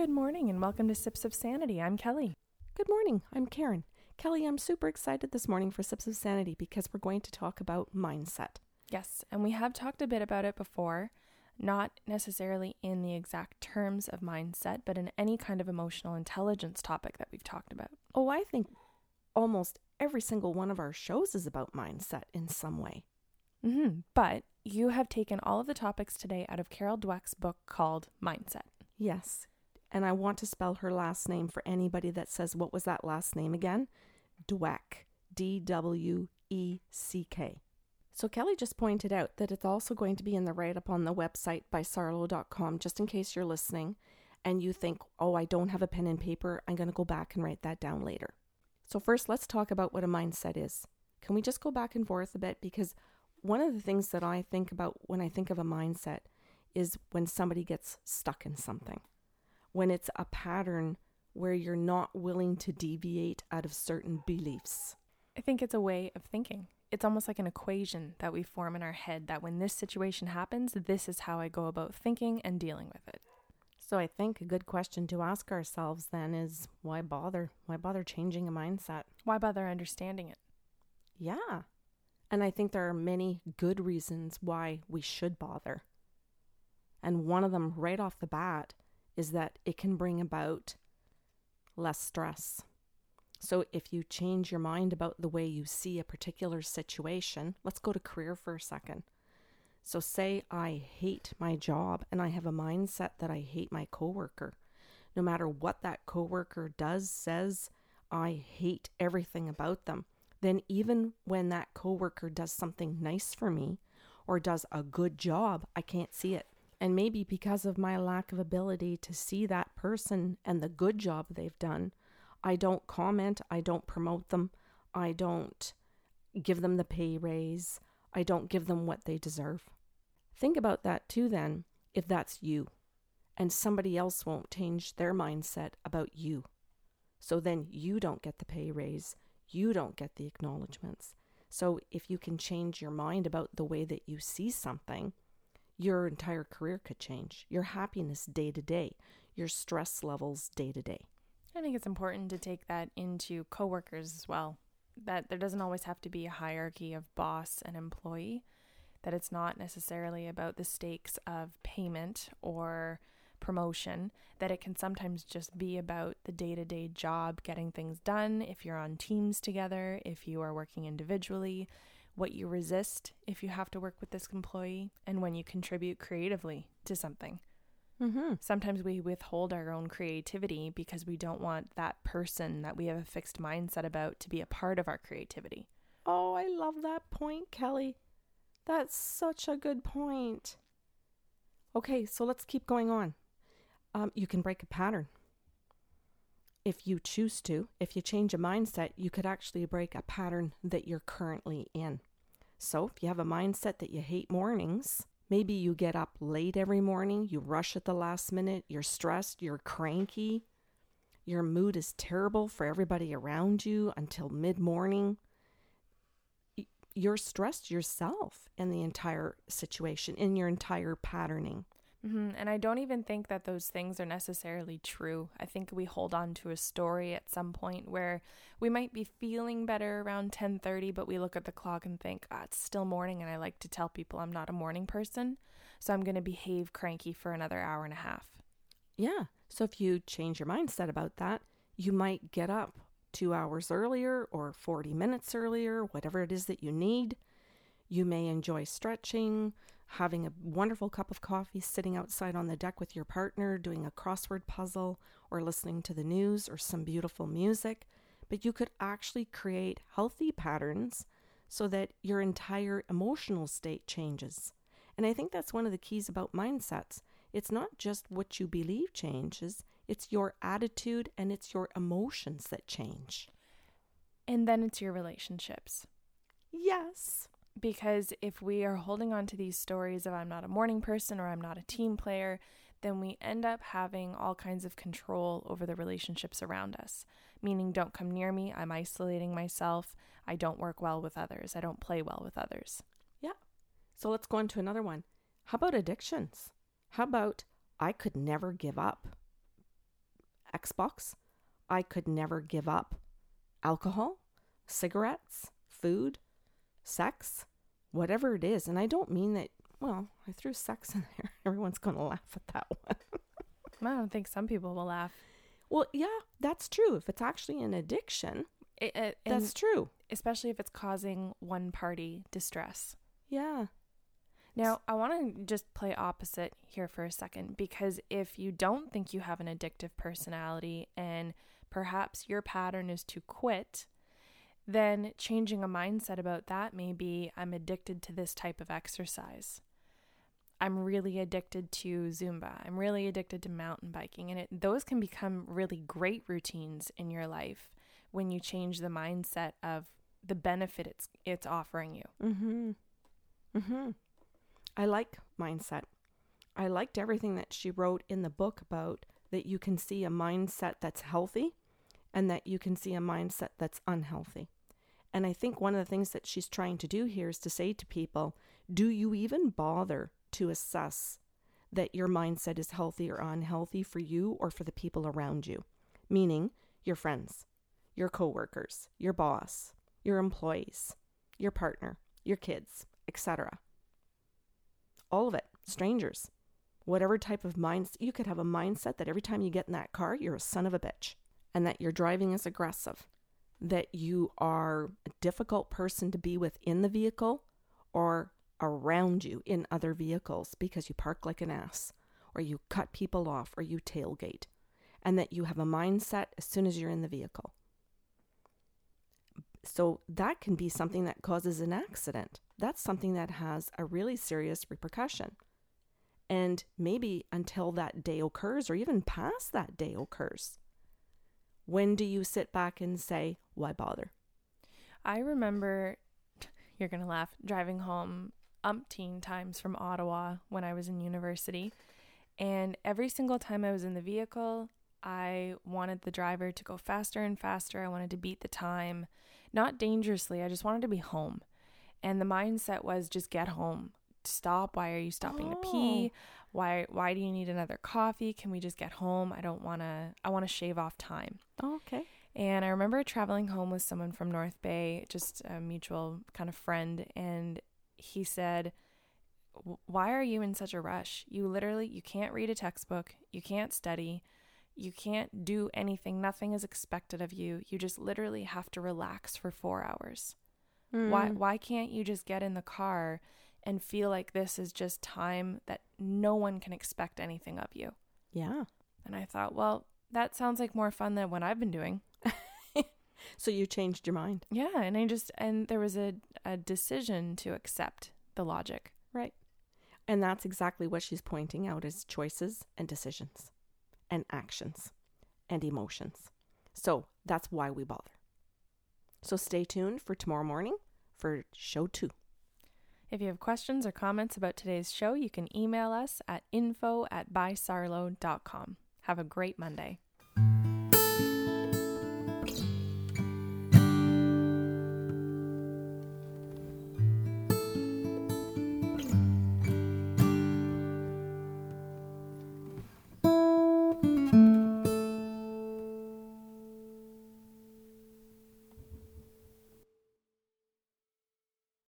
Good morning and welcome to Sips of Sanity. I'm Kelly. Good morning. I'm Karen. Kelly, I'm super excited this morning for Sips of Sanity because we're going to talk about mindset. Yes, and we have talked a bit about it before, not necessarily in the exact terms of mindset, but in any kind of emotional intelligence topic that we've talked about. Oh, I think almost every single one of our shows is about mindset in some way. Mm-hmm. But you have taken all of the topics today out of Carol Dweck's book called Mindset. Yes. And I want to spell her last name for anybody that says, what was that last name again? Dweck. D W E C K. So Kelly just pointed out that it's also going to be in the write up on the website by sarlo.com, just in case you're listening and you think, oh, I don't have a pen and paper. I'm going to go back and write that down later. So, first, let's talk about what a mindset is. Can we just go back and forth a bit? Because one of the things that I think about when I think of a mindset is when somebody gets stuck in something, when it's a pattern where you're not willing to deviate out of certain beliefs. I think it's a way of thinking. It's almost like an equation that we form in our head that when this situation happens, this is how I go about thinking and dealing with it. So I think a good question to ask ourselves then is why bother? Why bother changing a mindset? Why bother understanding it? Yeah. And I think there are many good reasons why we should bother. And one of them, right off the bat, is that it can bring about less stress. So if you change your mind about the way you see a particular situation, let's go to career for a second. So say I hate my job and I have a mindset that I hate my coworker. No matter what that coworker does, says, I hate everything about them. Then even when that coworker does something nice for me or does a good job, I can't see it. And maybe because of my lack of ability to see that person and the good job they've done, I don't comment, I don't promote them, I don't give them the pay raise, I don't give them what they deserve. Think about that too, then, if that's you, and somebody else won't change their mindset about you. So then you don't get the pay raise, you don't get the acknowledgments. So if you can change your mind about the way that you see something, your entire career could change, your happiness day to day, your stress levels day to day. I think it's important to take that into coworkers as well. That there doesn't always have to be a hierarchy of boss and employee, that it's not necessarily about the stakes of payment or promotion, that it can sometimes just be about the day to day job, getting things done. If you're on teams together, if you are working individually, what you resist if you have to work with this employee, and when you contribute creatively to something. Mm-hmm. Sometimes we withhold our own creativity because we don't want that person that we have a fixed mindset about to be a part of our creativity. Oh, I love that point, Kelly. That's such a good point. Okay, so let's keep going on. Um, you can break a pattern. If you choose to, if you change a mindset, you could actually break a pattern that you're currently in. So, if you have a mindset that you hate mornings, maybe you get up late every morning, you rush at the last minute, you're stressed, you're cranky, your mood is terrible for everybody around you until mid morning. You're stressed yourself in the entire situation, in your entire patterning. Mm-hmm. And I don't even think that those things are necessarily true. I think we hold on to a story at some point where we might be feeling better around 10:30, but we look at the clock and think, ah, it's still morning, and I like to tell people I'm not a morning person, so I'm going to behave cranky for another hour and a half. Yeah. So if you change your mindset about that, you might get up two hours earlier or 40 minutes earlier, whatever it is that you need. You may enjoy stretching, having a wonderful cup of coffee, sitting outside on the deck with your partner, doing a crossword puzzle, or listening to the news or some beautiful music. But you could actually create healthy patterns so that your entire emotional state changes. And I think that's one of the keys about mindsets. It's not just what you believe changes, it's your attitude and it's your emotions that change. And then it's your relationships. Yes. Because if we are holding on to these stories of I'm not a morning person or I'm not a team player, then we end up having all kinds of control over the relationships around us. Meaning, don't come near me, I'm isolating myself, I don't work well with others, I don't play well with others. Yeah. So let's go on to another one. How about addictions? How about I could never give up? Xbox, I could never give up alcohol, cigarettes, food, sex, whatever it is. And I don't mean that, well, I threw sex in there. Everyone's going to laugh at that one. I don't think some people will laugh. Well, yeah, that's true. If it's actually an addiction, It, it, uh, that's true. especially if it's causing one party distress. Yeah. Now, I want to just play opposite here for a second because if you don't think you have an addictive personality and perhaps your pattern is to quit, then changing a mindset about that may be I'm addicted to this type of exercise. I'm really addicted to Zumba. I'm really addicted to mountain biking. And it, those can become really great routines in your life when you change the mindset of the benefit it's it's offering you. Mm-hmm. Mm-hmm. I like mindset. I liked everything that she wrote in the book about that you can see a mindset that's healthy and that you can see a mindset that's unhealthy. And I think one of the things that she's trying to do here is to say to people, do you even bother to assess that your mindset is healthy or unhealthy for you or for the people around you? Meaning your friends, your coworkers, your boss, your employees, your partner, your kids, etc. All of it, strangers. Whatever type of mindset, you could have a mindset that every time you get in that car, you're a son of a bitch, and that your driving is aggressive, that you are a difficult person to be with in the vehicle or around you in other vehicles because you park like an ass, or you cut people off, or you tailgate, and that you have a mindset as soon as you're in the vehicle. So that can be something that causes an accident. That's something that has a really serious repercussion. And maybe until that day occurs, or even past that day occurs, when do you sit back and say, why bother? I remember, you're going to laugh, driving home umpteen times from Ottawa when I was in university. And every single time I was in the vehicle, I wanted the driver to go faster and faster. I wanted to beat the time, not dangerously. I just wanted to be home. And the mindset was just get home. Stop. Why are you stopping to pee? Oh. Why why do you need another coffee? Can we just get home? I don't want to I want to shave off time. Oh, okay. And I remember traveling home with someone from North Bay, just a mutual kind of friend, and he said, "Why are you in such a rush? You literally you can't read a textbook, you can't study, you can't do anything. Nothing is expected of you. You just literally have to relax for 4 hours. Why Mm. why can't you just get in the car and feel like this is just time that no one can expect anything of you?" Yeah. And I thought, "Well, that sounds like more fun than what I've been doing." So you changed your mind. Yeah, and I just and there was a a decision to accept the logic. Right. And that's exactly what she's pointing out is choices and decisions and actions and emotions. So that's why we bother. So stay tuned for tomorrow morning for show two. If you have questions or comments about today's show, you can email us at info at. Have a great Monday.